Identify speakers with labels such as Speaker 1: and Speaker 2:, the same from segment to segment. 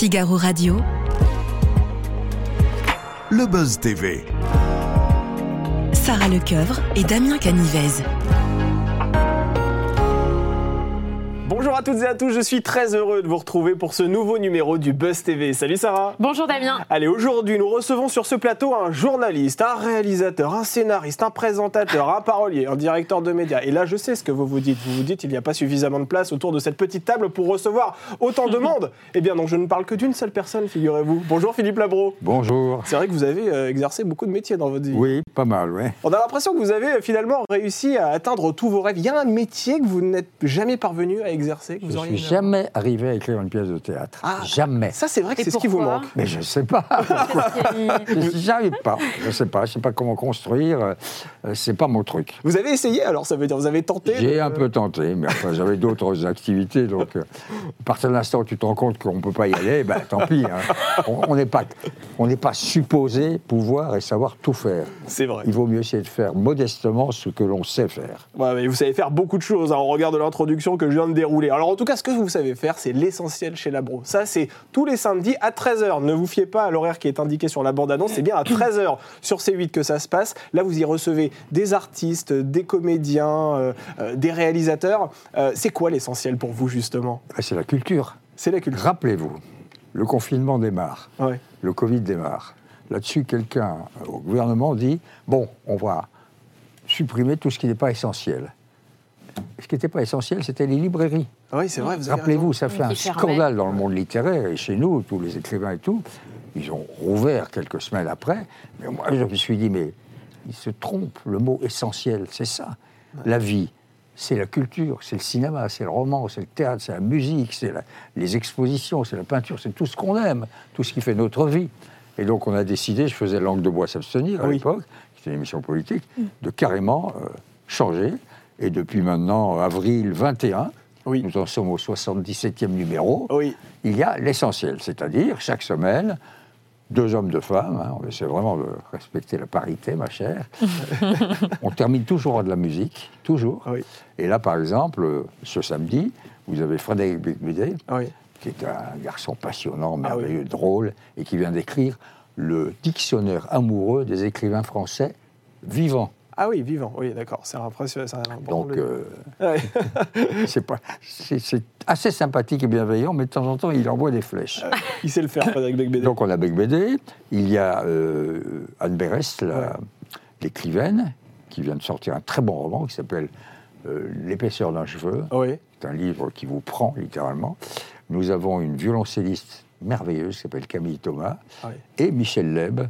Speaker 1: Figaro Radio.
Speaker 2: Le Buzz TV.
Speaker 1: Sarah Lecoeuvre et Damien Canivez.
Speaker 3: Bonjour à toutes et à tous, je suis très heureux de vous retrouver pour ce nouveau numéro du Buzz TV. Salut Sarah
Speaker 4: Bonjour Damien
Speaker 3: Allez, aujourd'hui nous recevons sur ce plateau un journaliste, un réalisateur, un scénariste, un présentateur, un parolier, un directeur de médias. Et là je sais ce que vous vous dites, vous vous dites il n'y a pas suffisamment de place autour de cette petite table pour recevoir autant de monde. Eh bien donc je ne parle que d'une seule personne, figurez-vous. Bonjour Philippe Labro.
Speaker 5: Bonjour.
Speaker 3: C'est vrai que vous avez euh, exercé beaucoup de métiers dans votre vie.
Speaker 5: Oui, pas mal, ouais.
Speaker 3: On a l'impression que vous avez euh, finalement réussi à atteindre tous vos rêves. Il y a un métier que vous n'êtes jamais parvenu à exercer que vous
Speaker 5: Je suis jamais arrivé à écrire une pièce de théâtre.
Speaker 3: Ah.
Speaker 5: jamais.
Speaker 3: Ça, c'est vrai que c'est ce qui vous manque.
Speaker 5: Mais je sais pas. J'arrive pas. Je sais pas. Je sais pas comment construire. Euh, C'est pas mon truc.
Speaker 3: Vous avez essayé alors, ça veut dire, vous avez tenté
Speaker 5: J'ai
Speaker 3: de-
Speaker 5: un peu tenté, mais enfin, j'avais d'autres activités. Donc, euh, à partir de l'instant où tu te rends compte qu'on ne peut pas y aller, ben, tant pis. hein. On on n'est pas, on n'est pas supposé pouvoir et savoir tout faire.
Speaker 3: C'est vrai.
Speaker 5: Il vaut mieux essayer de faire modestement ce que l'on sait faire.
Speaker 3: Ouais, mais vous savez faire beaucoup de choses hein, au regard de l'introduction que je viens de dérouler. Alors en tout cas, ce que vous savez faire, c'est l'essentiel chez Labro. Ça, c'est tous les samedis à 13h. Ne vous fiez pas à l'horaire qui est indiqué sur la bande-annonce, c'est bien à 13h sur C8 que ça se passe. Là, vous y recevez des artistes, des comédiens, euh, euh, des réalisateurs. Euh, c'est quoi l'essentiel pour vous, justement?
Speaker 5: Ben, C'est la culture.
Speaker 3: C'est la culture.
Speaker 5: Rappelez-vous, le confinement démarre.
Speaker 3: Ouais.
Speaker 5: le Covid démarre. Là-dessus, quelqu'un au gouvernement dit bon, on va supprimer tout ce qui n'est pas essentiel. Ce qui n'était pas essentiel, c'était les librairies.
Speaker 3: Oui, c'est vrai, vous avez
Speaker 5: Rappelez-vous, ça fait un
Speaker 4: Qui
Speaker 5: scandale dans le monde littéraire et chez nous, tous les écrivains et tout. Ils ont rouvert quelques semaines après. Mais moi, je me suis dit, mais ils se trompent. Le mot essentiel, c'est ça. La vie, c'est la culture, c'est le cinéma, c'est le roman, c'est le théâtre, c'est la musique, c'est la- les expositions, c'est la peinture, c'est tout ce qu'on aime, tout ce qui fait notre vie. Et donc, on a décidé, je faisais Langue de bois s'abstenir à
Speaker 3: Oui.
Speaker 5: l'époque, c'était une émission politique, de carrément euh, changer. Et depuis maintenant, euh, avril 21,
Speaker 3: Oui.
Speaker 5: nous en sommes au 77e numéro.
Speaker 3: Oui.
Speaker 5: Il y a l'essentiel, c'est-à-dire chaque semaine, deux hommes, deux femmes. hein, on essaie vraiment de respecter la parité, ma chère. on termine toujours à de la musique, toujours.
Speaker 3: Oui.
Speaker 5: Et là, par exemple, ce samedi, vous avez Frédéric Becbédé, qui est un garçon passionnant,
Speaker 3: Ah
Speaker 5: merveilleux, drôle, et qui vient d'écrire le dictionnaire amoureux des écrivains français vivants.
Speaker 3: Ah oui, vivant. Oui, d'accord. C'est impressionnant.
Speaker 5: Donc, euh, c'est pas- c'est assez sympathique et bienveillant, mais de temps en temps, il envoie des flèches.
Speaker 3: Il sait le faire, Frédéric Becbédé.
Speaker 5: Donc on a Bec BD, il y a euh, Anne
Speaker 3: Ouais.
Speaker 5: l'écrivaine, qui vient de sortir un très bon roman qui s'appelle euh, L'épaisseur d'un cheveu.
Speaker 3: Oui.
Speaker 5: C'est un livre qui vous prend littéralement. Nous avons une violoncelliste merveilleuse qui s'appelle Camille Thomas
Speaker 3: Oui.
Speaker 5: et Michel Leb,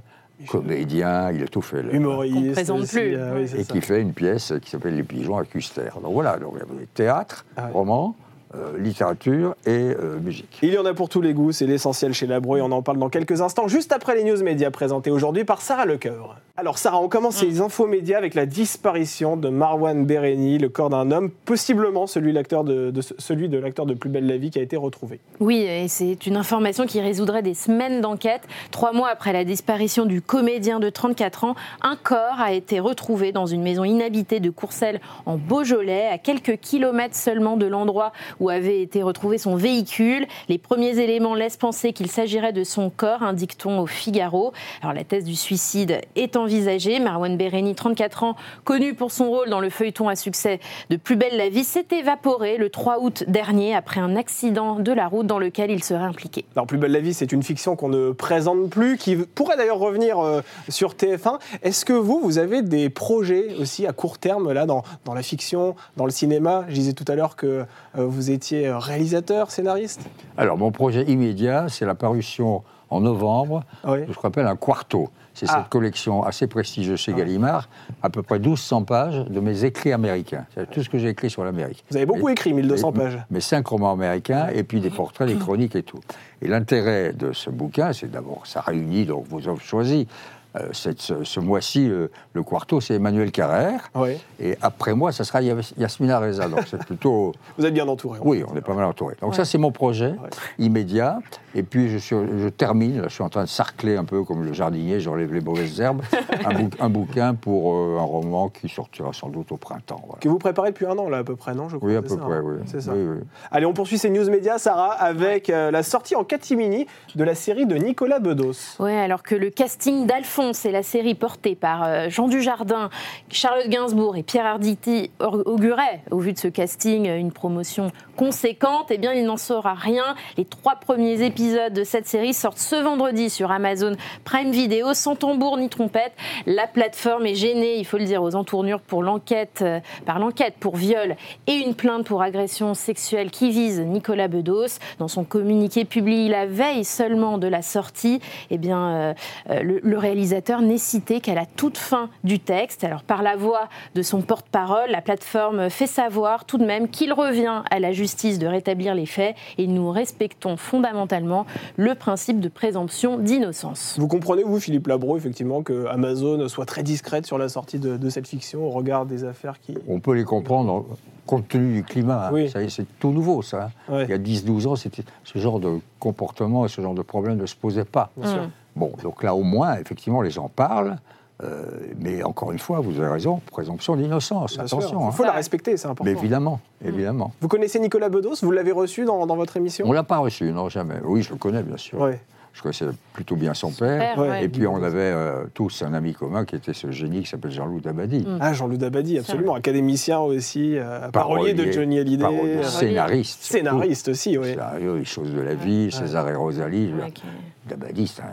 Speaker 5: comédien, il a tout fait.
Speaker 3: Humoriste.
Speaker 4: Présente plus.
Speaker 3: euh, oui,
Speaker 5: Et
Speaker 3: ça.
Speaker 5: qui fait une pièce qui s'appelle Les pigeons à Custer. Donc voilà, donc, il y avait théâtre,
Speaker 3: Ah ouais.
Speaker 5: roman, euh, littérature et euh, musique.
Speaker 3: Il y en a pour tous les goûts, c'est l'essentiel chez Labro et on en parle dans quelques instants, juste après les news médias présentées aujourd'hui par Sarah Lecoeur. Alors Sarah, on commence ces infos médias avec la disparition de Marwan Bereni, le corps d'un homme, possiblement celui, l'acteur de, de- celui de l'acteur de Plus belle la vie qui a été retrouvé.
Speaker 4: Oui, et c'est une information qui résoudrait des semaines d'enquête. Trois mois après la disparition du comédien de 34 ans, un corps a été retrouvé dans une maison inhabitée de Courcelles en Beaujolais, à quelques kilomètres seulement de l'endroit où avait été retrouvé son véhicule. Les premiers éléments laissent penser qu'il s'agirait de son corps, indique-t-on au Figaro. Alors la thèse du suicide est envisagée. Marwan Bereni, 34 ans, connu pour son rôle dans le feuilleton à succès de Plus belle la vie, s'est évaporé le 3 août dernier après un accident de la route dans lequel il serait impliqué.
Speaker 3: Alors Plus belle la vie, c'est une fiction qu'on ne présente plus, qui pourrait d'ailleurs revenir euh, sur TF1. Est-ce que vous, vous avez des projets aussi à court terme là dans, dans la fiction, dans le cinéma? Je disais tout à l'heure que euh, vous étiez euh, réalisateur, scénariste?
Speaker 5: Alors, mon projet immédiat, c'est la parution en novembre
Speaker 3: Oui.
Speaker 5: de ce qu'on appelle un quarto. C'est
Speaker 3: Ah.
Speaker 5: cette collection assez prestigieuse chez Gallimard, à peu près 1200 pages de mes écrits américains. C'est tout ce que j'ai écrit sur l'Amérique.
Speaker 3: Vous avez beaucoup
Speaker 5: Mais-
Speaker 3: écrit, 1200
Speaker 5: mais-
Speaker 3: pages.
Speaker 5: Mes cinq romans américains, et puis des portraits, des chroniques et tout. Et l'intérêt de ce bouquin, c'est d'abord, ça réunit, donc vous avez choisi, euh, cette- ce, ce mois-ci, le, le quarto, c'est Emmanuel Carrère.
Speaker 3: Ouais.
Speaker 5: Et après moi, ça sera Yas- Yasmina Reza. Donc c'est plutôt.
Speaker 3: Vous êtes bien entouré.
Speaker 5: Oui, on est pas mal entouré. Donc ça, c'est mon projet immédiat. Et puis je, suis- je termine, là, je suis en train de sarcler un peu comme le jardinier, j'enlève les mauvaises herbes, un, bouc- un bouquin pour euh, un roman qui sortira sans doute au printemps. voilà.
Speaker 3: Que vous préparez depuis un an, là, à peu près, non je crois,
Speaker 5: Oui, à peu
Speaker 3: ça,
Speaker 5: près,
Speaker 3: hein
Speaker 5: oui.
Speaker 3: C'est ça.
Speaker 5: Oui, oui.
Speaker 3: Allez, on poursuit ces news médias, Sarah, avec euh, la sortie en catimini de la série de Nicolas Bedos.
Speaker 4: Ouais, alors que le casting d'Alphonse et la série portée par euh, Jean Dujardin, Charlotte Gainsbourg et Pierre Arditi auguraient, au vu de ce casting, euh, une promotion conséquente, eh bien, il n'en sera rien. Les trois premiers épisodes de cette série sortent ce vendredi sur Amazon Prime Video, sans tambour ni trompette. La plateforme est gênée, il faut le dire, aux entournures pour l'enquête, euh, par l'enquête pour viol et une plainte pour agression sexuelle qui vise Nicolas Bedos. Dans son communiqué publié la veille seulement de la sortie, eh bien, le réalisateur n'est cité qu'à la toute fin du texte. Alors, par la voix de son porte-parole, la plateforme fait savoir tout de même qu'il revient à la justice de rétablir les faits et nous respectons fondamentalement le principe de présomption d'innocence.
Speaker 3: Vous comprenez, vous, Philippe Labro, effectivement, que Amazon soit très discrète sur la sortie de, de cette fiction au regard des affaires qui.
Speaker 5: On peut les comprendre compte tenu du climat. hein.
Speaker 3: Oui.
Speaker 5: Ça y est, C'est tout nouveau, ça. hein.
Speaker 3: Ouais.
Speaker 5: Il y a 10-12 ans, c'était ce genre de comportement et ce genre de problème ne se posait pas.
Speaker 3: Bien sûr.
Speaker 5: Bon, donc là, au moins, effectivement, les gens parlent. euh, mais encore une fois, vous avez raison, présomption d'innocence. Attention.
Speaker 3: Il
Speaker 5: hein.
Speaker 3: faut la respecter, c'est important.
Speaker 5: Mais évidemment, évidemment.
Speaker 3: Vous connaissez Nicolas Bedos? Vous l'avez reçu dans, dans votre émission?
Speaker 5: On l'a pas reçu, non, jamais. Oui, je le connais, bien sûr.
Speaker 3: Ouais.
Speaker 5: Je connaissais plutôt bien son père.
Speaker 4: Père,
Speaker 3: Ouais.
Speaker 4: ouais.
Speaker 5: Et puis, on avait euh, tous un ami commun qui était ce génie qui s'appelle Jean-Loup Dabadi.
Speaker 3: Ah, Jean-Loup Dabadi, absolument. Académicien aussi, euh, parolier de Johnny Hallyday.
Speaker 5: parolier,
Speaker 3: euh,
Speaker 5: scénariste.
Speaker 3: Scénariste aussi, oui.
Speaker 5: Scénario, Les choses de la vie, César et Rosalie.
Speaker 4: qui
Speaker 5: Dabadi, c'est un.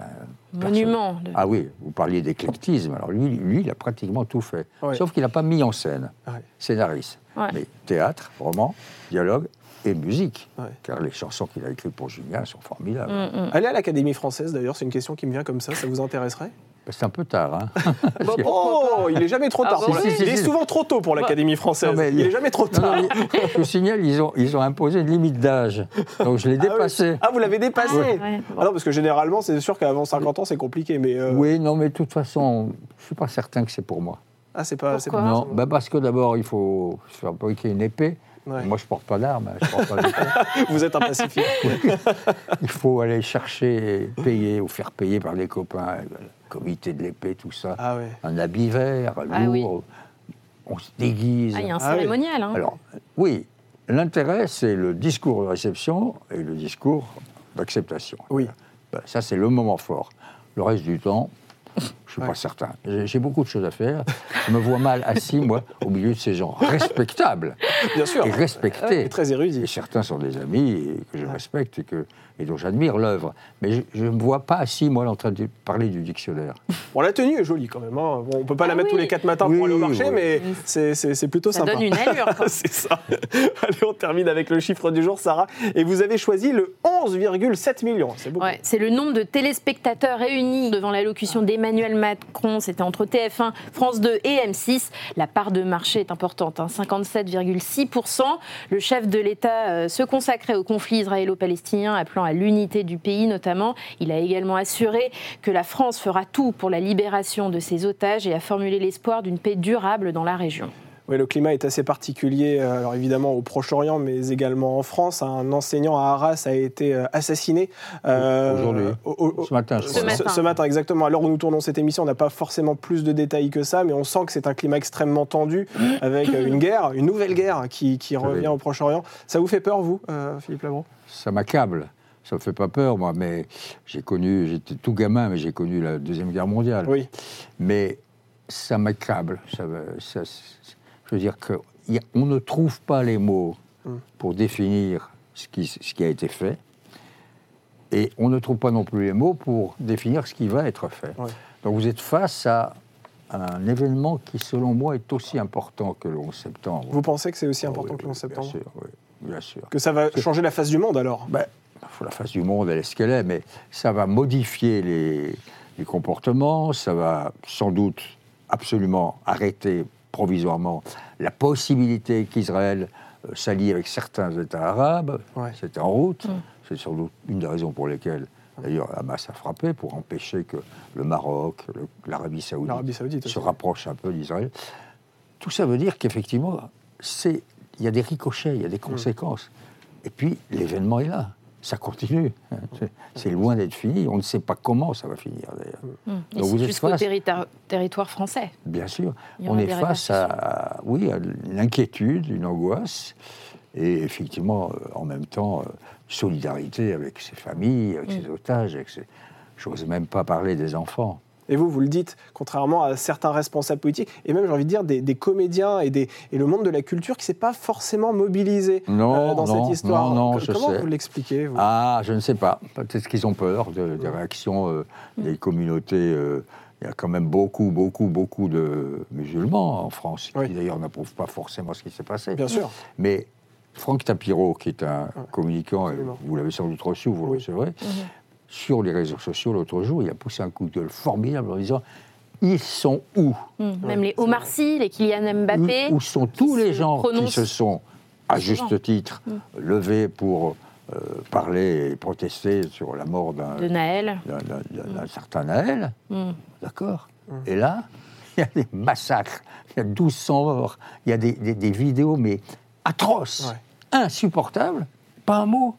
Speaker 4: Monument. de-
Speaker 5: Ah oui, vous parliez d'éclectisme. Alors lui, lui, il a pratiquement tout fait.
Speaker 3: Ouais.
Speaker 5: Sauf qu'il n'a pas mis en scène.
Speaker 3: Ouais.
Speaker 5: Scénariste.
Speaker 4: Ouais.
Speaker 5: Mais théâtre, roman, dialogue et musique.
Speaker 3: Ouais.
Speaker 5: Car les chansons qu'il a écrites pour Julien sont formidables.
Speaker 4: Mm, mm.
Speaker 3: Allez à l'Académie française, d'ailleurs, c'est une question qui me vient comme ça, ça vous intéresserait?
Speaker 5: C'est un peu tard. Hein.
Speaker 4: Bon,
Speaker 3: Oh, il est jamais trop
Speaker 4: Ah
Speaker 3: tard.
Speaker 4: bon,
Speaker 3: pour
Speaker 5: si,
Speaker 3: la-
Speaker 5: si,
Speaker 3: il est
Speaker 5: si.
Speaker 3: souvent trop tôt pour l'Académie française.
Speaker 5: Non, mais
Speaker 3: il est jamais trop tard.
Speaker 5: non, je vous signale, ils ont, ils ont imposé une limite d'âge. Donc je l'ai
Speaker 3: Ah oui.
Speaker 5: dépassé.
Speaker 3: Ah, vous l'avez dépassé
Speaker 4: Ah, ouais.
Speaker 3: Ah non, parce que généralement, c'est sûr qu'avant 50 ans, c'est compliqué, mais... euh,
Speaker 5: Oui, non, mais de toute façon, je ne suis pas certain que c'est pour moi.
Speaker 3: Ah, c'est pas...
Speaker 4: Pourquoi
Speaker 3: pas
Speaker 5: Non, bah parce que d'abord, il faut se fabriquer une épée.
Speaker 3: Ouais.
Speaker 5: Moi, je porte pas d'armes, je porte pas d'épée.
Speaker 3: Vous êtes un pacifique.
Speaker 5: Il faut aller chercher, payer ou faire payer par des copains, le comité de l'épée, tout ça.
Speaker 3: Ah ouais.
Speaker 5: Un habit vert,
Speaker 4: Ah
Speaker 5: lourd, on se déguise.
Speaker 4: Ah, il y a un
Speaker 3: Ah oui.
Speaker 4: cérémonial. hein.
Speaker 5: Alors, oui, l'intérêt, c'est le discours de réception et le discours d'acceptation.
Speaker 3: Oui.
Speaker 5: Ben, ça, c'est le moment fort. Le reste du temps, je ne suis
Speaker 3: Ouais.
Speaker 5: pas certain. J'ai beaucoup de choses à faire. Je me vois mal assis, moi, au milieu de ces gens respectables
Speaker 3: Bien sûr.
Speaker 5: et
Speaker 3: Et
Speaker 5: respectés.
Speaker 3: très érudit.
Speaker 5: Et certains sont des amis et que je respecte et, que, et dont j'admire l'œuvre. Mais je ne me vois pas assis, moi, en train de parler du dictionnaire.
Speaker 3: Bon, la tenue est jolie quand même. hein. Bon, on peut pas
Speaker 4: Ah
Speaker 3: la mettre
Speaker 4: oui.
Speaker 3: tous les 4 matins
Speaker 5: Oui,
Speaker 3: pour aller au marché,
Speaker 5: oui.
Speaker 3: mais c'est- plutôt
Speaker 4: Ça
Speaker 3: sympa.
Speaker 4: donne une allure.
Speaker 3: c'est ça. Allez, on termine avec le chiffre du jour, Sarah. Et vous avez choisi le 11,7 millions. C'est beaucoup.
Speaker 4: Ouais, c'est le nombre de téléspectateurs réunis devant l'allocution d'Emmanuel Macron. C'était entre TF1, France 2 et M6. La part de marché est importante, hein, 57,6%. Le chef de l'État euh, se consacrait au conflit israélo-palestinien, appelant à l'unité du pays notamment. Il a également assuré que la France fera tout pour la libération de ses otages et a formulé l'espoir d'une paix durable dans la région.
Speaker 3: Oui, le climat est assez particulier, euh, alors évidemment au Proche-Orient, mais également en France. Un enseignant à Arras a été euh, assassiné. euh,
Speaker 5: Aujourd'hui.
Speaker 3: au- au-
Speaker 5: Ce matin, je
Speaker 4: Ce
Speaker 5: crois.
Speaker 4: matin.
Speaker 3: Ce matin, exactement. À l'heure où nous tournons cette émission, on n'a pas forcément plus de détails que ça, mais on sent que c'est un climat extrêmement tendu, avec une guerre, une nouvelle guerre qui, qui revient au Proche-Orient. Ça vous fait peur, vous, euh, Philippe Labron
Speaker 5: Ça m'accable. Ça me fait pas peur, moi, mais j'ai connu, j'étais tout gamin, mais j'ai connu la Deuxième Guerre mondiale.
Speaker 3: Oui.
Speaker 5: Mais ça m'accable. Ça- je veux dire qu'on ne trouve pas les mots
Speaker 3: Mm.
Speaker 5: pour définir ce qui, ce qui a été fait. Et on ne trouve pas non plus les mots pour définir ce qui va être fait.
Speaker 3: Ouais.
Speaker 5: Donc vous êtes face à un événement qui, selon moi, est aussi important que le 11 septembre.
Speaker 3: Vous pensez que c'est aussi
Speaker 5: Ah
Speaker 3: important
Speaker 5: oui,
Speaker 3: que le 11
Speaker 5: oui,
Speaker 3: septembre
Speaker 5: Bien sûr, oui, bien sûr.
Speaker 3: Que ça va changer la face du monde, alors?
Speaker 5: Ben, la face du monde, elle est ce qu'elle est, mais ça va modifier les, les comportements, ça va sans doute absolument arrêter provisoirement la possibilité qu'Israël euh, s'allie avec certains États arabes.
Speaker 3: Ouais.
Speaker 5: C'est en route. C'est sans doute une des raisons pour lesquelles D'ailleurs, Hamas a frappé pour empêcher que le Maroc, l'Arabie Saoudite, se rapprochent un peu d'Israël. Tout ça veut dire qu'effectivement, il y a des ricochets, il y a
Speaker 3: Mm.
Speaker 5: des conséquences. Et puis, l'événement est là. Ça continue. C'est- C'est loin d'être fini. On ne sait pas comment ça va finir, d'ailleurs.
Speaker 4: Hum.
Speaker 5: Donc vous êtes face-
Speaker 4: territoire, territoire français.
Speaker 5: Bien sûr. On est face à, oui, à une inquiétude, une angoisse, et effectivement, euh, en même temps, euh, solidarité avec ses familles, avec ses otages, avec ses... J'ose même pas parler des enfants.
Speaker 3: Et vous, vous le dites, contrairement à certains responsables politiques, et même, j'ai envie de dire, des, des comédiens et, des, et le monde de la culture qui ne s'est pas forcément mobilisé
Speaker 5: Non,
Speaker 3: euh, dans
Speaker 5: non,
Speaker 3: cette histoire.
Speaker 5: non, non, je
Speaker 3: Comment
Speaker 5: sais.
Speaker 3: vous l'expliquez
Speaker 5: Ah, je ne sais pas. Peut-être qu'ils ont peur de- des réactions euh, des communautés. euh, il y a quand même beaucoup, beaucoup, beaucoup de musulmans en France,
Speaker 3: Oui.
Speaker 5: qui d'ailleurs n'approuvent pas forcément ce qui s'est passé.
Speaker 3: Bien sûr.
Speaker 5: Mais Franck Tapiro, qui est un communicant, et
Speaker 3: Absolument.
Speaker 5: vous l'avez sans doute reçu, vous
Speaker 3: Oui.
Speaker 5: le recevrez, sur les réseaux sociaux l'autre jour, il a poussé un coup de gueule formidable en disant Ils sont où
Speaker 4: Hum. Même les Omar Sy, les Kylian Mbappé.
Speaker 5: où, où sont tous les gens qui se sont, à juste titre,
Speaker 4: Mm.
Speaker 5: levés pour euh, parler et protester sur la mort d'un d'un certain Naël. D'accord Et là, il y a des massacres, il y a 1200 morts, il y a des, des- des vidéos, mais atroces,
Speaker 3: Ouais.
Speaker 5: insupportables, pas un mot.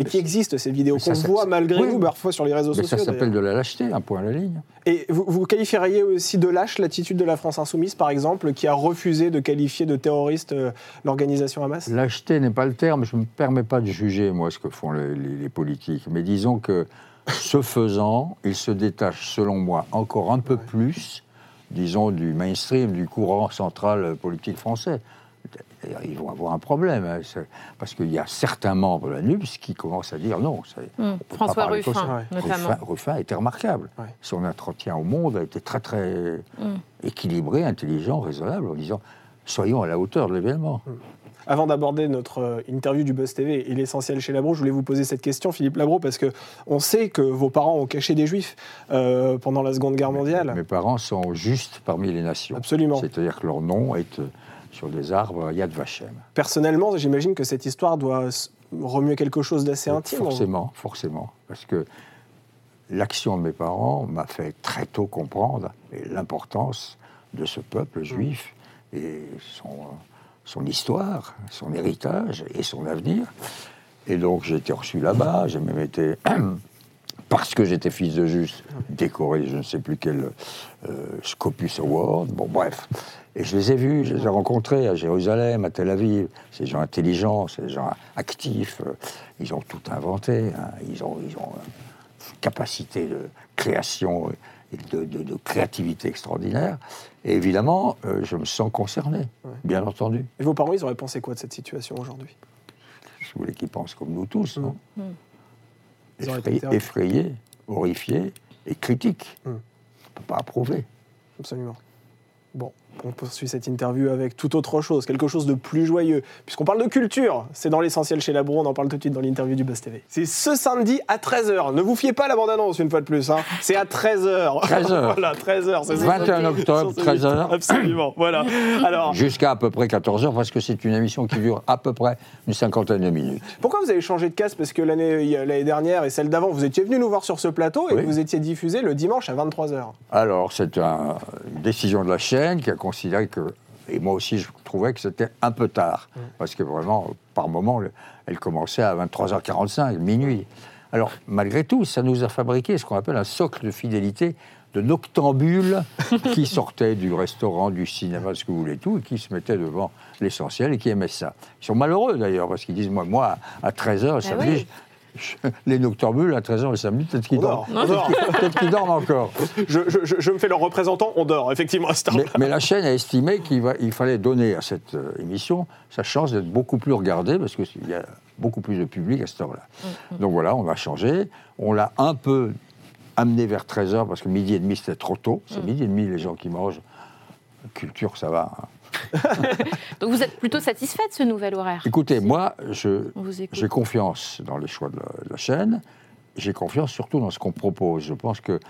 Speaker 3: Et qui existent, ces vidéos qu'on voit malgré
Speaker 5: oui.
Speaker 3: nous, parfois sur les réseaux
Speaker 5: Mais ça
Speaker 3: sociaux.
Speaker 5: s'appelle de la lâcheté, un point à la ligne.
Speaker 3: Et vous, vous qualifieriez aussi de lâche l'attitude de la France Insoumise, par exemple, qui a refusé de qualifier de terroriste euh, l'organisation Hamas?
Speaker 5: Lâcheté n'est pas le terme, je ne me permets pas de juger, moi, ce que font les, les- les politiques. Mais disons que, ce faisant, ils se détachent, selon moi, encore un peu plus, disons, du mainstream, du courant central politique français. Ils vont avoir un problème, hein, parce qu'il y a certains membres de la NUPS qui commencent à dire non. ça-
Speaker 4: Hum. François Ruffin.
Speaker 3: Ouais.
Speaker 4: notamment.
Speaker 5: Ruffin, Ruffin était remarquable.
Speaker 3: Ouais.
Speaker 5: Son entretien au monde a été très, très
Speaker 4: Hum.
Speaker 5: équilibré, intelligent, raisonnable, en disant soyons à la hauteur de l'événement.
Speaker 3: Avant d'aborder notre euh, interview du Buzz TV et l'essentiel chez Labro, je voulais vous poser cette question, Philippe Labro, parce que on sait que vos parents ont caché des juifs euh, pendant la Seconde Guerre mondiale.
Speaker 5: Mes parents sont justes parmi les nations.
Speaker 3: Absolument.
Speaker 5: C'est-à-dire que leur nom est euh, sur des arbres Yad Vashem.
Speaker 3: Personnellement, j'imagine que cette histoire doit remuer quelque chose d'assez intime. en vous.
Speaker 5: Forcément, forcément. Parce que l'action de mes parents m'a fait très tôt comprendre l'importance de ce peuple juif et son, son histoire, son héritage et son avenir. Et donc j'ai été reçu là-bas, j'ai même été, parce que j'étais fils de juge, décoré, je ne sais plus quel euh, Scopus Award, bon bref. Et je les ai vus, je les ai rencontrés à Jérusalem, à Tel Aviv. C'est des gens intelligents, c'est des gens actifs, euh, ils ont tout inventé, hein. ils ont, ils ont une capacité de création et de, de- de créativité extraordinaire. Et évidemment, euh, je me sens concerné, bien entendu.
Speaker 3: Et vos parents, ils auraient pensé quoi de cette situation aujourd'hui?
Speaker 5: Vous voulez qu'ils pensent comme nous tous, non?
Speaker 3: Ils auraient
Speaker 5: Effrayés,
Speaker 3: été-
Speaker 5: effrayés, horrifiés et critiques.
Speaker 3: Mm.
Speaker 5: On ne peut pas approuver.
Speaker 3: Absolument. Bon, on poursuit cette interview avec tout autre chose, quelque chose de plus joyeux. Puisqu'on parle de culture, c'est dans l'essentiel chez Labro, on en parle tout de suite dans l'interview du Buzz TV. C'est ce samedi à 13h. Ne vous fiez pas à la bande-annonce une fois de plus, hein. c'est à 13h.
Speaker 5: 13h.
Speaker 3: voilà, 13h. c'est ça.
Speaker 5: 21 octobre,
Speaker 3: Sur ce-
Speaker 5: 13h.
Speaker 3: Absolument, voilà. Alors,
Speaker 5: Jusqu'à à peu près 14 heures, parce que c'est une émission qui dure à peu près une cinquantaine de minutes.
Speaker 3: pourquoi vous avez changé de casse Parce que l'année dernière et celle d'avant, vous étiez venu nous voir sur ce plateau et
Speaker 5: Oui.
Speaker 3: vous étiez diffusé le dimanche à 23h.
Speaker 5: Alors, c'est un- une décision de la chaîne qui a considéré que, et moi aussi je trouvais que c'était un peu tard, parce que vraiment, par moment, le- elle commençait à 23h45, minuit. Alors, malgré tout, ça nous a fabriqué ce qu'on appelle un socle de fidélité de noctambules qui sortaient du restaurant, du cinéma, ce que vous voulez, tout, et qui se mettaient devant l'essentiel et qui aimaient ça. Ils sont malheureux d'ailleurs, parce qu'ils disent, moi, moi à 13h le samedi,
Speaker 4: oui.
Speaker 5: Les noctambules à 13h le samedi, peut-être qu'ils dorment. Peut-être qu'ils dorment encore.
Speaker 3: Je, je- je- me fais leur représentant, on dort, effectivement, à cette
Speaker 5: Mais,
Speaker 3: heure-là.
Speaker 5: mais la chaîne a estimé qu'il va- il fallait donner à cette euh, émission sa chance d'être beaucoup plus regardée, parce qu'il y a beaucoup plus de public à cette heure-là. Donc voilà, on a changé. On l'a un peu amené vers 13h, parce que midi et demi, c'était trop tôt. C'est midi et demi, les gens qui mangent. Culture, ça va. hein.
Speaker 4: Donc vous êtes plutôt satisfait de ce nouvel horaire
Speaker 5: Écoutez, moi, j'ai confiance dans les choix de la, de la chaîne. J'ai confiance surtout dans ce qu'on propose. Je pense que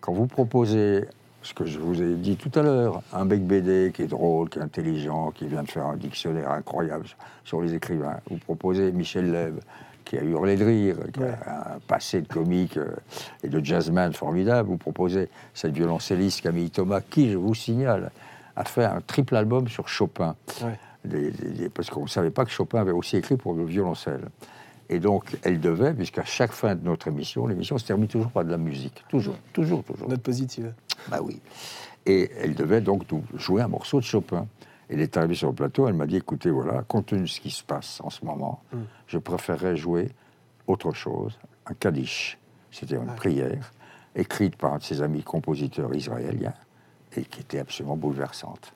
Speaker 5: quand vous proposez ce que je vous ai dit tout à l'heure, un bec BD qui est drôle, qui est intelligent, qui vient de faire un dictionnaire incroyable sur, les écrivains, vous proposez Michel Leb, qui a hurlé de rire, qui
Speaker 3: Ouais.
Speaker 5: a un passé de comique euh, et de jazzman formidable, vous proposez cette violoncelliste Camille Thomas, qui, je vous signale, a fait un triple album sur Chopin.
Speaker 3: Ouais.
Speaker 5: Parce qu'on ne savait pas que Chopin avait aussi écrit pour le violoncelle. Et donc, elle devait, puisqu'à chaque fin de notre émission, l'émission se termine toujours par de la musique. Toujours, toujours, toujours.
Speaker 3: Note positive.
Speaker 5: Bah oui. Et elle devait donc nous jouer un morceau de Chopin. Elle est arrivée sur le plateau, elle m'a dit, écoutez, voilà, compte tenu de ce qui se passe en ce moment,
Speaker 3: Mm.
Speaker 5: je préférerais jouer autre chose, un kaddish. C'était une prière écrite par un de ses amis compositeurs israéliens et qui était absolument bouleversante.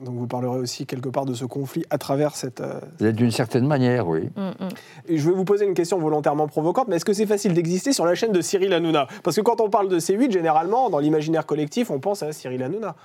Speaker 3: Donc vous parlerez aussi quelque part de ce conflit à travers cette... euh,
Speaker 5: Et D'une certaine manière, oui.
Speaker 4: Mm, mm.
Speaker 3: Et je vais vous poser une question volontairement provocante, mais est-ce que c'est facile d'exister sur la chaîne de Cyril Hanouna? Parce que quand on parle de C8, généralement, dans l'imaginaire collectif, on pense à Cyril Hanouna.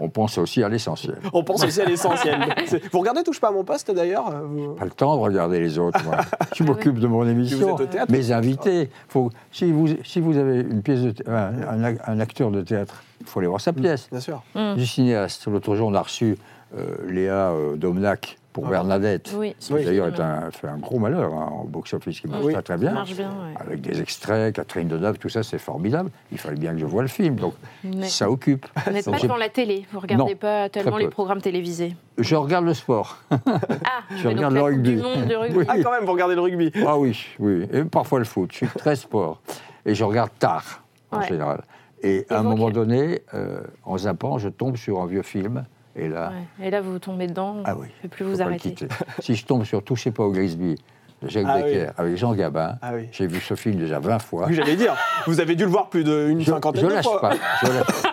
Speaker 5: On pense aussi à l'essentiel.
Speaker 3: On pense aussi à l'essentiel. Vous regardez Touche pas à mon poste d'ailleurs vous-
Speaker 5: Pas le temps de regarder les autres. moi. Je m'occupe de mon émission.
Speaker 3: Vous êtes au théâtre
Speaker 5: Mes invités. Faut, si, vous, si vous avez une pièce de un, un- un acteur de théâtre, il faut aller voir sa pièce.
Speaker 3: Bien sûr.
Speaker 5: Du cinéaste. L'autre jour, on a reçu euh, Léa euh, Domnac pour Bernadette.
Speaker 4: Oui,
Speaker 5: Qui d'ailleurs est un, fait un gros malheur hein, en box-office, qui marche
Speaker 3: Oui.
Speaker 5: très très
Speaker 4: Ça
Speaker 5: bien.
Speaker 4: marche bien, ouais.
Speaker 5: Avec des extraits, Catherine Deneuve, tout ça, c'est formidable. Il fallait bien que je voie le film. Donc,
Speaker 4: Mais-
Speaker 5: ça occupe.
Speaker 4: Vous n'êtes pas devant la télé, vous regardez
Speaker 5: Non,
Speaker 4: pas tellement les programmes télévisés.
Speaker 5: Je regarde le sport.
Speaker 4: Ah,
Speaker 5: Je regarde le rugby.
Speaker 4: du monde de rugby.
Speaker 5: Oui.
Speaker 3: Ah, quand même, vous regardez le rugby.
Speaker 5: Ah oui, oui. Et parfois le foot. Je suis très sport. Et je regarde tard, en
Speaker 4: Ouais.
Speaker 5: général. Et à un moment donné, euh, en zappant, je tombe sur un vieux film. Et là,
Speaker 4: Ouais. Et là, vous tombez dedans,
Speaker 5: ah oui,
Speaker 4: ne peut plus vous arrêter.
Speaker 5: quitter. si je tombe sur Touchez pas au Grisby de Jacques
Speaker 3: Ah
Speaker 5: Becker
Speaker 3: oui.
Speaker 5: avec Jean Gabin,
Speaker 3: Ah oui.
Speaker 5: j'ai vu ce film déjà 20 fois.
Speaker 3: Oui, j'allais dire, vous avez dû le voir plus d'une
Speaker 5: je,
Speaker 3: cinquantaine
Speaker 5: je
Speaker 3: de
Speaker 5: lâche
Speaker 3: fois.
Speaker 5: pas. je lâche pas.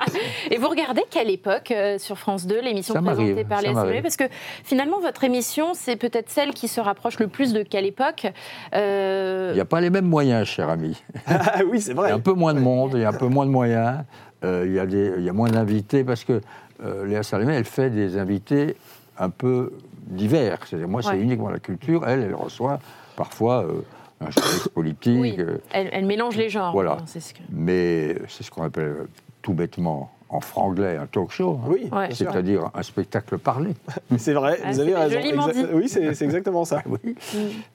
Speaker 4: Et vous regardez quelle époque euh, sur France 2, l'émission présentée par les. SME Parce que finalement, votre émission, c'est peut-être celle qui se rapproche le plus de quelle époque Euh,
Speaker 5: Il n'y a pas les mêmes moyens, cher ami.
Speaker 3: Ah oui, c'est
Speaker 5: Il y
Speaker 3: vrai.
Speaker 5: a un peu moins de monde, il y a un peu moins de moyens, euh, il, y a des, il y a moins d'invités parce que euh, Léa Salamé, elle fait des invités un peu divers. C'est-à-dire, moi, c'est uniquement la culture. Elle, elle reçoit parfois euh, un journaliste politique.
Speaker 4: Oui,
Speaker 5: euh,
Speaker 4: elle, elle mélange les genres.
Speaker 5: Voilà.
Speaker 4: c'est ce que-
Speaker 5: mais c'est ce qu'on appelle tout bêtement en franglais un talk show. hein.
Speaker 3: Oui,
Speaker 4: Ouais.
Speaker 5: C'est-à-dire un spectacle parlé.
Speaker 3: C'est vrai,
Speaker 4: Ah,
Speaker 3: vous avez raison. Exa-. Oui, c'est c'est exactement ça.
Speaker 5: Oui.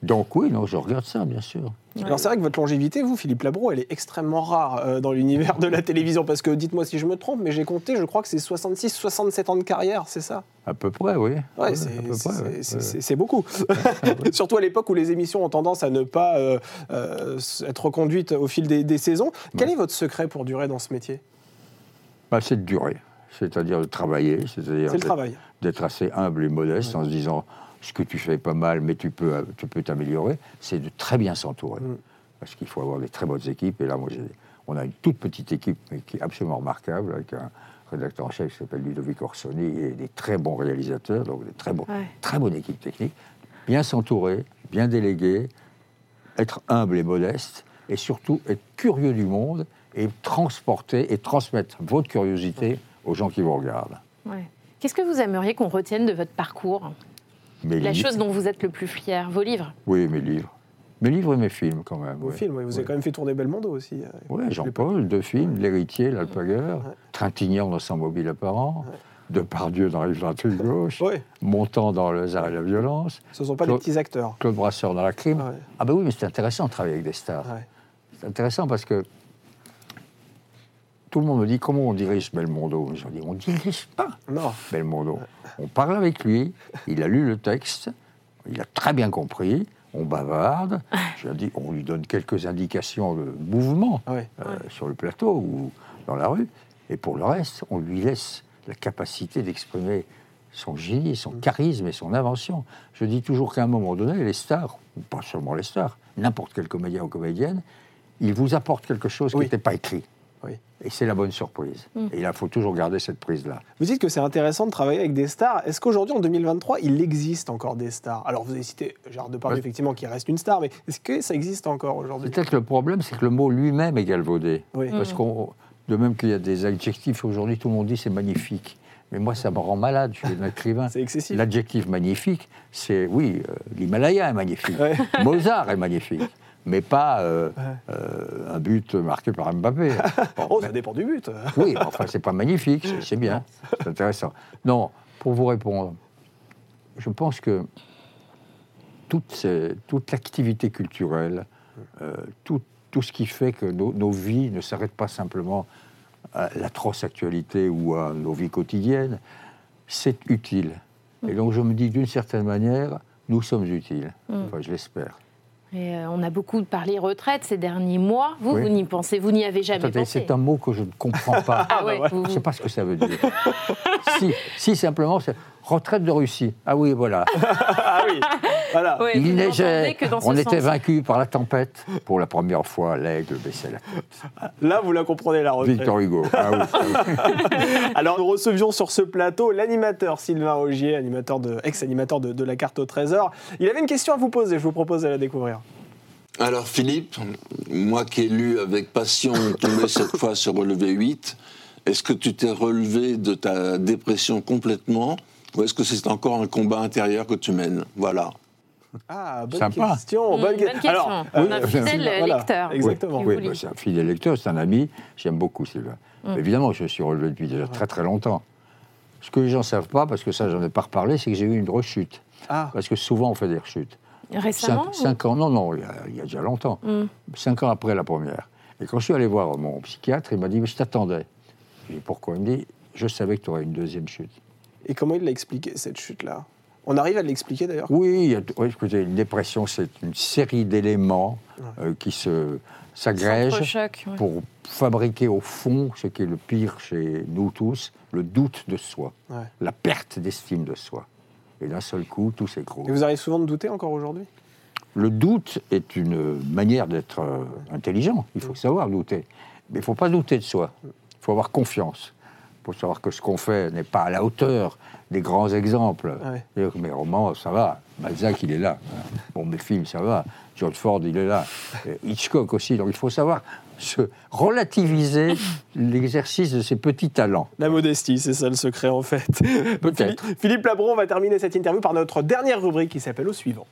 Speaker 5: Donc oui, non, je regarde ça, bien sûr.
Speaker 3: Alors c'est vrai que votre longévité, vous, Philippe Labro, elle est extrêmement rare euh, dans l'univers de la télévision. Parce que, dites-moi si je me trompe, mais j'ai compté, je crois que c'est 66-67 ans de carrière, c'est ça?
Speaker 5: À peu près, oui.
Speaker 3: Ouais,
Speaker 5: Ouais,
Speaker 3: c'est
Speaker 5: peu
Speaker 3: beaucoup. Surtout à l'époque où les émissions ont tendance à ne pas euh, euh, être reconduites au fil des, des saisons. Quel est votre secret pour durer dans ce métier?
Speaker 5: Bah, c'est de durer, c'est-à-dire de travailler, c'est-à-dire d'être- assez humble et modeste en se disant ce que tu fais est pas mal, mais tu peux, tu peux t'améliorer, c'est de très bien s'entourer.
Speaker 3: Mm.
Speaker 5: Parce qu'il faut avoir des très bonnes équipes. Et là, moi, on a une toute petite équipe, mais qui est absolument remarquable, avec un rédacteur en chef qui s'appelle Ludovic Orsoni et des très bons réalisateurs, donc des très, bons,
Speaker 4: Ouais.
Speaker 5: très bonne équipe technique. Bien s'entourer, bien déléguer, être humble et modeste, et surtout être curieux du monde et transporter et transmettre votre curiosité aux gens qui vous regardent.
Speaker 4: Ouais. Qu'est-ce que vous aimeriez qu'on retienne de votre parcours
Speaker 5: Mes
Speaker 4: La chose dont vous êtes le plus fier Vos livres
Speaker 5: Oui, mes livres. Mes livres et mes films, quand même.
Speaker 3: Vos
Speaker 5: ouais.
Speaker 3: films, oui, vous avez quand même fait tourner Belmondo aussi. euh.
Speaker 5: Oui, Jean-Paul, deux films, L'héritier, l'alpagueur, Trintignant dans Sans mobile apparent, Depardieu dans Rive rive gauche,
Speaker 3: Oui,
Speaker 5: Montant dans Le Hasard et la violence,
Speaker 3: ce ne sont pas des petits acteurs.
Speaker 5: Claude Brasseur dans La crime.
Speaker 3: Ouais.
Speaker 5: Ah ben oui, mais c'est intéressant de travailler avec des stars.
Speaker 3: Ouais.
Speaker 5: C'est intéressant parce que tout le monde me dit comment on dirige Belmondo? Je dis on ne dirige pas
Speaker 3: Non,
Speaker 5: Belmondo. On parle avec lui, il a lu le texte, il a très bien compris, on bavarde, je dis, on lui donne quelques indications de mouvement euh, sur le plateau ou dans la rue, et pour le reste, on lui laisse la capacité d'exprimer son génie, son charisme et son invention. Je dis toujours qu'à un moment donné, les stars, ou pas seulement les stars, n'importe quel comédien ou comédienne, ils vous apportent quelque chose qui n'était pas écrit.
Speaker 3: Oui.
Speaker 5: Et c'est la bonne surprise. Et il faut toujours garder cette prise-là.
Speaker 3: Vous dites que c'est intéressant de travailler avec des stars. Est-ce qu'aujourd'hui, en 2023, il existe encore des stars? Alors, vous avez cité Gérard Depardieu,
Speaker 5: Ouais.
Speaker 3: effectivement, qui reste une star, mais est-ce que ça existe encore aujourd'hui?
Speaker 5: Peut-être que le problème, c'est que le mot lui-même est galvaudé.
Speaker 3: Oui.
Speaker 5: Parce qu'on, de même qu'il y a des adjectifs aujourd'hui, tout le monde dit c'est magnifique. Mais moi, ça me rend malade. Je suis un écrivain.
Speaker 3: C'est excessif.
Speaker 5: L'adjectif magnifique, c'est oui, euh, l'Himalaya est magnifique,
Speaker 3: Ouais.
Speaker 5: Mozart est magnifique, mais pas euh, euh, un but marqué par Mbappé. Bon,
Speaker 3: Oh,
Speaker 5: mais-
Speaker 3: ça dépend du but.
Speaker 5: oui, enfin, c'est pas magnifique, c'est- c'est bien, c'est intéressant. Non, pour vous répondre, je pense que toute, ces- toute l'activité culturelle, euh, tout, tout ce qui fait que nos, nos vies ne s'arrêtent pas simplement à l'atroce actualité ou à nos vies quotidiennes, c'est utile. Et donc je me dis d'une certaine manière, nous sommes utiles. Enfin, je l'espère.
Speaker 4: Et euh, on a beaucoup parlé retraite ces derniers mois. Vous,
Speaker 5: Oui.
Speaker 4: vous n'y pensez, vous n'y avez jamais pensé.
Speaker 5: c'est un mot que je ne comprends pas.
Speaker 4: Ah ouais, vous-
Speaker 5: Je ne sais pas ce que ça veut dire. si, si simplement, c'est retraite de Russie. Ah oui, voilà.
Speaker 3: Ah oui, voilà.
Speaker 4: Ouais, vous
Speaker 5: Il neigeait. On était
Speaker 4: sens.
Speaker 5: vaincus par la tempête. Pour la première fois, l'aigle baissait la tête.
Speaker 3: Là, vous la comprenez, la retraite.
Speaker 5: Victor Hugo. Ah oui.
Speaker 3: Alors, nous recevions sur ce plateau l'animateur Sylvain Augier, animateur de, ex-animateur de, de la carte au trésor. Il avait une question à vous poser, je vous propose de la découvrir.
Speaker 6: Alors Philippe, moi qui ai lu avec passion cette fois sur relevé 8, est-ce que tu t'es relevé de ta dépression complètement ou est-ce que c'est encore un combat intérieur que tu mènes Voilà.
Speaker 3: Ah, bonne
Speaker 5: Sympa.
Speaker 3: question.
Speaker 4: Mmh,
Speaker 3: bonne,
Speaker 4: bonne question.
Speaker 3: Alors,
Speaker 4: On
Speaker 5: oui,
Speaker 4: a un fidèle
Speaker 3: voilà,
Speaker 4: lecteur.
Speaker 3: exactement.
Speaker 5: Oui, bah, c'est un fidèle lecteur, c'est un ami. J'aime beaucoup Sylvain.
Speaker 4: Mm.
Speaker 5: Évidemment, je suis relevé depuis déjà très très longtemps. Ce que les gens ne savent pas, parce que ça, j'en ai pas reparlé, c'est que j'ai eu une rechute.
Speaker 3: Ah,
Speaker 5: Parce que souvent, on fait des rechutes.
Speaker 4: Récemment
Speaker 5: Cinq, cinq ans, non, non, il y a, il y a déjà longtemps.
Speaker 4: Mm.
Speaker 5: Cinq ans après la première. Et quand je suis allé voir mon psychiatre, il m'a dit, mais je t'attendais. Dit, pourquoi? Il me dit, je savais que tu aurais une deuxième chute.
Speaker 3: Et comment il l'a expliqué, cette chute-là? On arrive à l'expliquer d'ailleurs?
Speaker 5: Oui, écoutez, une dépression, c'est une série d'éléments euh, qui se s'agrègent
Speaker 4: ouais.
Speaker 5: pour fabriquer au fond ce qui est le pire chez nous tous, le doute de soi,
Speaker 3: Ouais.
Speaker 5: la perte d'estime de soi. Et d'un seul coup, tout
Speaker 3: Et
Speaker 5: s'écroule.
Speaker 3: vous arrivez souvent de douter encore aujourd'hui?
Speaker 5: Le doute est une manière d'être euh, intelligent. Il faut savoir douter. Mais il ne faut pas douter de soi. Il faut avoir confiance. Il faut savoir que ce qu'on fait n'est pas à la hauteur des grands exemples.
Speaker 3: Ouais.
Speaker 5: C'est-à-dire que Mes romans, ça va. Balzac, il est là. Bon, mes films, ça va. George Ford, il est là. Hitchcock aussi. Donc il faut savoir se relativiser l'exercice de ses petits talents.
Speaker 3: La modestie, c'est ça le secret en fait.
Speaker 5: Peut-être.
Speaker 3: Philippe, Philippe Labron, on va terminer cette interview par notre dernière rubrique qui s'appelle au suivant.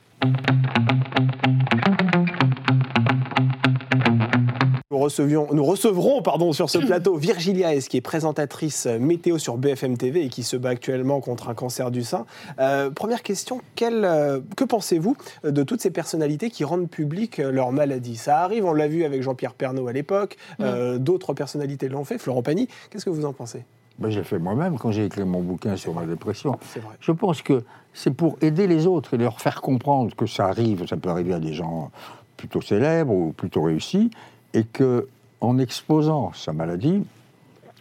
Speaker 3: Nous, recevions- nous recevrons pardon, sur ce plateau Virgilia S, qui est présentatrice euh, météo sur BFM TV et qui se bat actuellement contre un cancer du sein. Euh, première question, quelle, euh, que pensez-vous de toutes ces personnalités qui rendent public euh, leur maladie? Ça arrive, on l'a vu avec Jean-Pierre Pernaut à l'époque, euh, d'autres personnalités l'ont fait, Florent Pagny. Qu'est-ce que vous en pensez?
Speaker 5: Ben, je l'ai fait moi-même quand j'ai écrit mon bouquin sur ma dépression. Je pense que c'est pour aider les autres et leur faire comprendre que ça arrive, ça peut arriver à des gens plutôt célèbres ou plutôt réussis, et que en exposant sa maladie,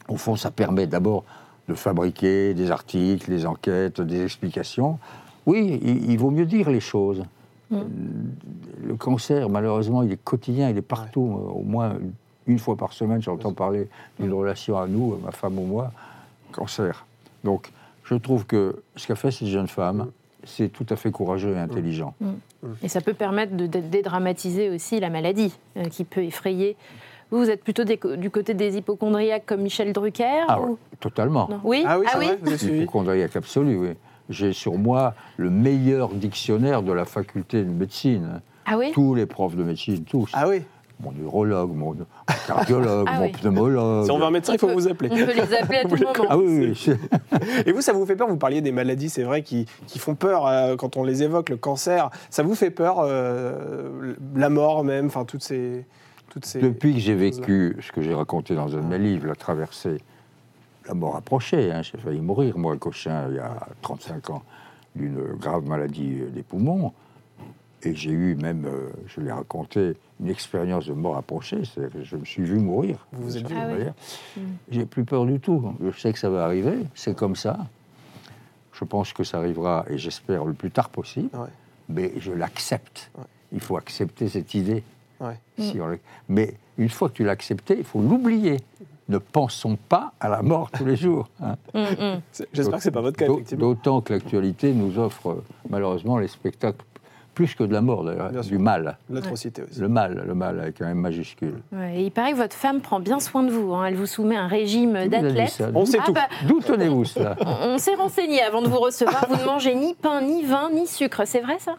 Speaker 5: au fond, ça permet d'abord de fabriquer des articles, des enquêtes, des explications. Oui, il, il vaut mieux dire les choses. Le cancer, malheureusement, il est quotidien, il est partout. Au moins une fois par semaine, j'entends parler d'une relation à nous, ma femme ou moi, cancer. Donc, je trouve que ce qu'a fait cette jeune femme, c'est tout à fait courageux et intelligent.
Speaker 4: Et ça peut permettre de, dédramatiser aussi la maladie euh, qui peut effrayer. Vous, vous êtes plutôt des du côté des hypochondriaques comme Michel Drucker
Speaker 5: Ah
Speaker 4: ou-
Speaker 5: totalement.
Speaker 4: Non. Oui,
Speaker 3: Ah oui, suivi
Speaker 5: Hypochondriaque absolu, oui. J'ai sur moi le meilleur dictionnaire de la faculté de médecine.
Speaker 4: Ah oui
Speaker 5: Tous les profs de médecine, tous.
Speaker 3: Ah oui
Speaker 5: Mon urologue, mon cardiologue,
Speaker 4: Ah
Speaker 5: mon
Speaker 4: oui.
Speaker 5: pneumologue.
Speaker 3: Si on veut un médecin, il faut
Speaker 4: peut-
Speaker 3: vous appeler.
Speaker 4: On peut les appeler à tout moment.
Speaker 5: Ah oui, oui.
Speaker 3: Et vous, ça vous fait peur Vous parliez des maladies, c'est vrai, qui, qui font peur euh, quand on les évoque, le cancer. Ça vous fait peur, euh, la mort même, enfin toutes ces... Toutes ces...
Speaker 5: Depuis que j'ai vécu ce que j'ai raconté dans un de mes livres, la traversée, la mort approchée, hein, j'ai failli mourir, moi, Cochin, il y a 35 ans, d'une grave maladie des poumons. Et j'ai eu même, euh, je l'ai raconté, une expérience de mort approchée, c'est-à-dire que je me suis vu mourir.
Speaker 3: Vous vous êtes
Speaker 4: Ah oui.
Speaker 5: J'ai plus peur du tout. Je sais que ça va arriver, c'est comme ça. Je pense que ça arrivera, et j'espère le plus tard possible,
Speaker 3: Ouais.
Speaker 5: mais je l'accepte.
Speaker 3: Ouais.
Speaker 5: Il faut accepter cette idée.
Speaker 3: Ouais.
Speaker 5: Si on le- Mais une fois que tu l'as accepté, il faut l'oublier. Ne pensons pas à la mort tous les jours. hein.
Speaker 4: Mm, mm.
Speaker 3: J'espère que c'est pas votre cas.
Speaker 5: D'autant que l'actualité nous offre euh, malheureusement les spectacles, plus que de la mort d'ailleurs, du
Speaker 3: sûr.
Speaker 5: mal.
Speaker 3: L'atrocité aussi.
Speaker 5: Le mal, le mal avec un M majuscule.
Speaker 4: Ouais, et il paraît que votre femme prend bien soin de vous. hein. Elle vous soumet un régime d'athlète.
Speaker 3: On sait
Speaker 4: Ah
Speaker 3: tout.
Speaker 4: bah,
Speaker 5: D'où tenez-vous cela
Speaker 4: on on s'est renseigné avant de vous recevoir. Vous ne mangez ni pain, ni vin, ni sucre. C'est vrai ça?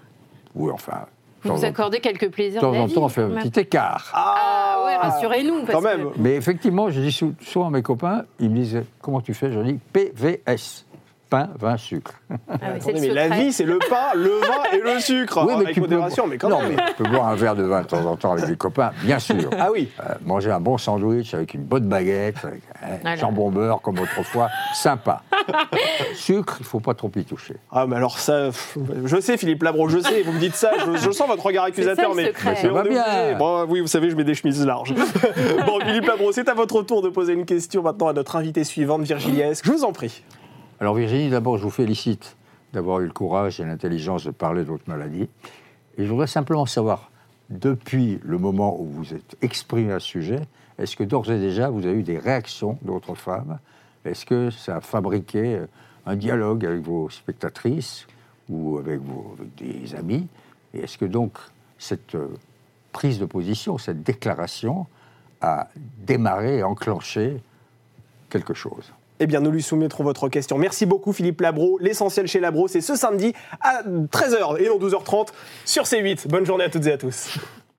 Speaker 5: Oui, enfin,
Speaker 4: Vous vous accordez quelques plaisirs
Speaker 5: de temps en temps, on fait un petit écart.
Speaker 4: Ah ouais, rassurez-nous.
Speaker 3: Quand
Speaker 4: que-
Speaker 3: même.
Speaker 5: Mais effectivement, je dis sou- souvent à mes copains, ils me disent Comment tu fais? Je dis PVS. Pain, vin, sucre.
Speaker 4: Ah
Speaker 3: Attendez, mais la vie, c'est le pain, le vin et le sucre.
Speaker 5: Oui, mais
Speaker 3: avec
Speaker 5: tu peux
Speaker 3: modération, mais quand
Speaker 5: non,
Speaker 3: même.
Speaker 5: mais tu peux boire un verre de vin de temps en temps avec des copains, bien sûr.
Speaker 3: Ah oui.
Speaker 5: Euh, manger un bon sandwich avec une bonne baguette, avec
Speaker 4: Voilà.
Speaker 5: jambon beurre comme autrefois, sympa. Sucre, il faut pas trop y toucher.
Speaker 3: Ah, mais alors ça, pff, je sais, Philippe Labro, je sais, vous me dites ça, je, je sens votre regard accusateur,
Speaker 4: le
Speaker 3: mais,
Speaker 4: secret.
Speaker 3: mais
Speaker 4: Ça
Speaker 3: on
Speaker 5: bien.
Speaker 3: Bon, oui, vous savez, je mets des chemises larges. bon, Philippe Labro, c'est à votre tour de poser une question maintenant à notre invitée suivante, Virginie Esque. Je vous en prie.
Speaker 5: Alors Virginie, d'abord, je vous félicite d'avoir eu le courage et l'intelligence de parler de votre maladie. Et je voudrais simplement savoir, depuis le moment où vous êtes exprimé à ce sujet, est-ce que d'ores et déjà vous avez eu des réactions d'autres femmes? Est-ce que ça a fabriqué euh, un dialogue avec vos spectatrices ou avec, vos, des amis? Et est-ce que donc cette euh, prise de position, cette déclaration a démarré enclenché quelque chose?
Speaker 3: Eh bien, nous lui soumettrons votre question. Merci beaucoup, Philippe Labro. L'essentiel chez Labro, c'est ce samedi à 13h et non 12h30 sur C8. Bonne journée à toutes et à tous.